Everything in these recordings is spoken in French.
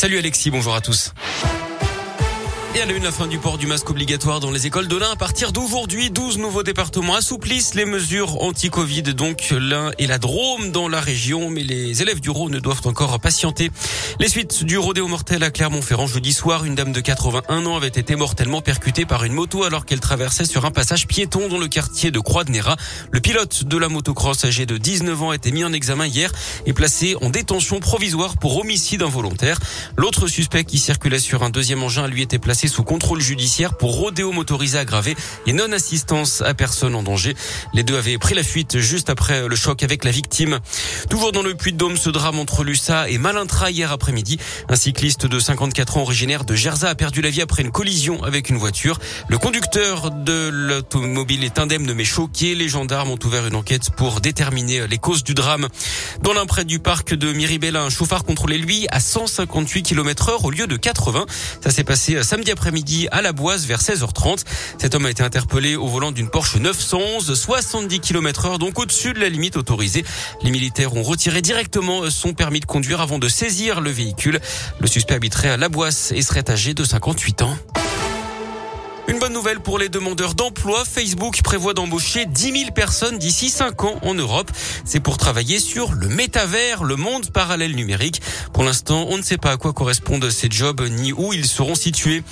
Salut Alexis, bonjour à tous. Et à la une, la fin du port du masque obligatoire dans les écoles de l'Ain. À partir d'aujourd'hui, 12 nouveaux départements assouplissent les mesures anti-Covid. Donc l'Ain et la Drôme dans la région. Mais les élèves du Rhône doivent encore patienter. Les suites du rodéo mortel à Clermont-Ferrand jeudi soir. Une dame de 81 ans avait été mortellement percutée par une moto alors qu'elle traversait sur un passage piéton dans le quartier de Croix-de-Néra. Le pilote de la motocross âgé de 19 ans a été mis en examen hier et placé en détention provisoire pour homicide involontaire. L'autre suspect qui circulait sur un deuxième engin lui était placé sous contrôle judiciaire pour rodéo motorisé aggravé et non-assistance à personne en danger. Les deux avaient pris la fuite juste après le choc avec la victime. Toujours dans le Puy-de-Dôme, ce drame entre Lussa et Malintra hier après-midi. Un cycliste de 54 ans originaire de Gerza a perdu la vie après une collision avec une voiture. Le conducteur de l'automobile est indemne mais choqué. Les gendarmes ont ouvert une enquête pour déterminer les causes du drame. Dans l'imprès du parc de Miribella, un chauffard contrôlait lui à 158 km heure au lieu de 80. Ça s'est passé samedi après-midi à la Boise vers 16h30. Cet homme a été interpellé au volant d'une Porsche 911, 70 km heure, donc au-dessus de la limite autorisée. Les militaires ont retiré directement son permis de conduire avant de saisir le véhicule. Le suspect habiterait à la Boise et serait âgé de 58 ans. Une bonne nouvelle pour les demandeurs d'emploi. Facebook prévoit d'embaucher 10 000 personnes d'ici 5 ans en Europe. C'est pour travailler sur le métavers, le monde parallèle numérique. Pour l'instant, on ne sait pas à quoi correspondent ces jobs ni où ils seront situés.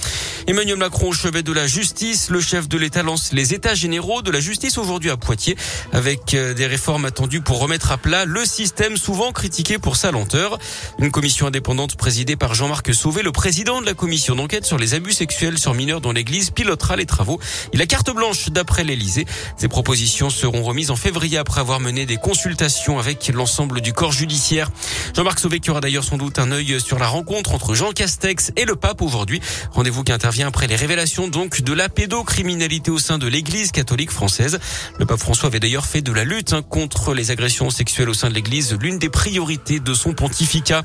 Emmanuel Macron au chevet de la justice. Le chef de l'État lance les états généraux de la justice aujourd'hui à Poitiers avec euh, des réformes attendues pour remettre à plat le système souvent critiqué pour sa lenteur. Une commission indépendante présidée par Jean-Marc Sauvé, le président de la commission d'enquête sur les abus sexuels sur mineurs dans l'église, pilotera les travaux. Il a carte blanche d'après l'Elysée. Ces propositions seront remises en février après avoir mené des consultations avec l'ensemble du corps judiciaire. Jean-Marc Sauvé qui aura d'ailleurs sans doute un œil sur la rencontre entre Jean Castex et le pape aujourd'hui. Rendez-vous qui intervient après les révélations donc de la pédocriminalité au sein de l'église catholique française. Le pape François avait d'ailleurs fait de la lutte hein, contre les agressions sexuelles au sein de l'église l'une des priorités de son pontificat.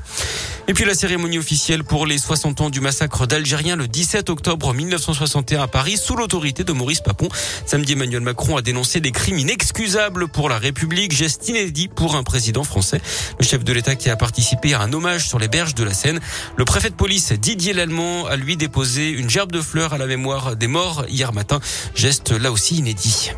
Et puis la cérémonie officielle pour les 60 ans du massacre d'Algériens le 17 octobre 1961 à Paris sous l'autorité de Maurice Papon. Samedi, Emmanuel Macron a dénoncé des crimes inexcusables pour la République, geste inédit pour un président français. Le chef de l'État qui a participé à un hommage sur les berges de la Seine. Le préfet de police Didier Lallemand a lui déposé une gerbe de fleurs à la mémoire des morts hier matin. Geste là aussi inédit.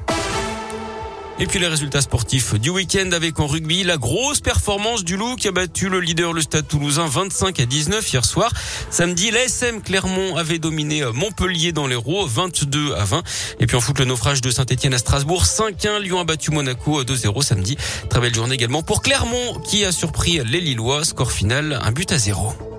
Et puis les résultats sportifs du week-end avec en rugby la grosse performance du Loup qui a battu le leader le Stade Toulousain 25 à 19 hier soir. Samedi, l'ASM Clermont avait dominé Montpellier dans l'Hérault 22 à 20. Et puis en foot, le naufrage de Saint-Etienne à Strasbourg 5-1. Lyon a battu Monaco 2-0 samedi. Très belle journée également pour Clermont qui a surpris les Lillois. Score final, un but à zéro.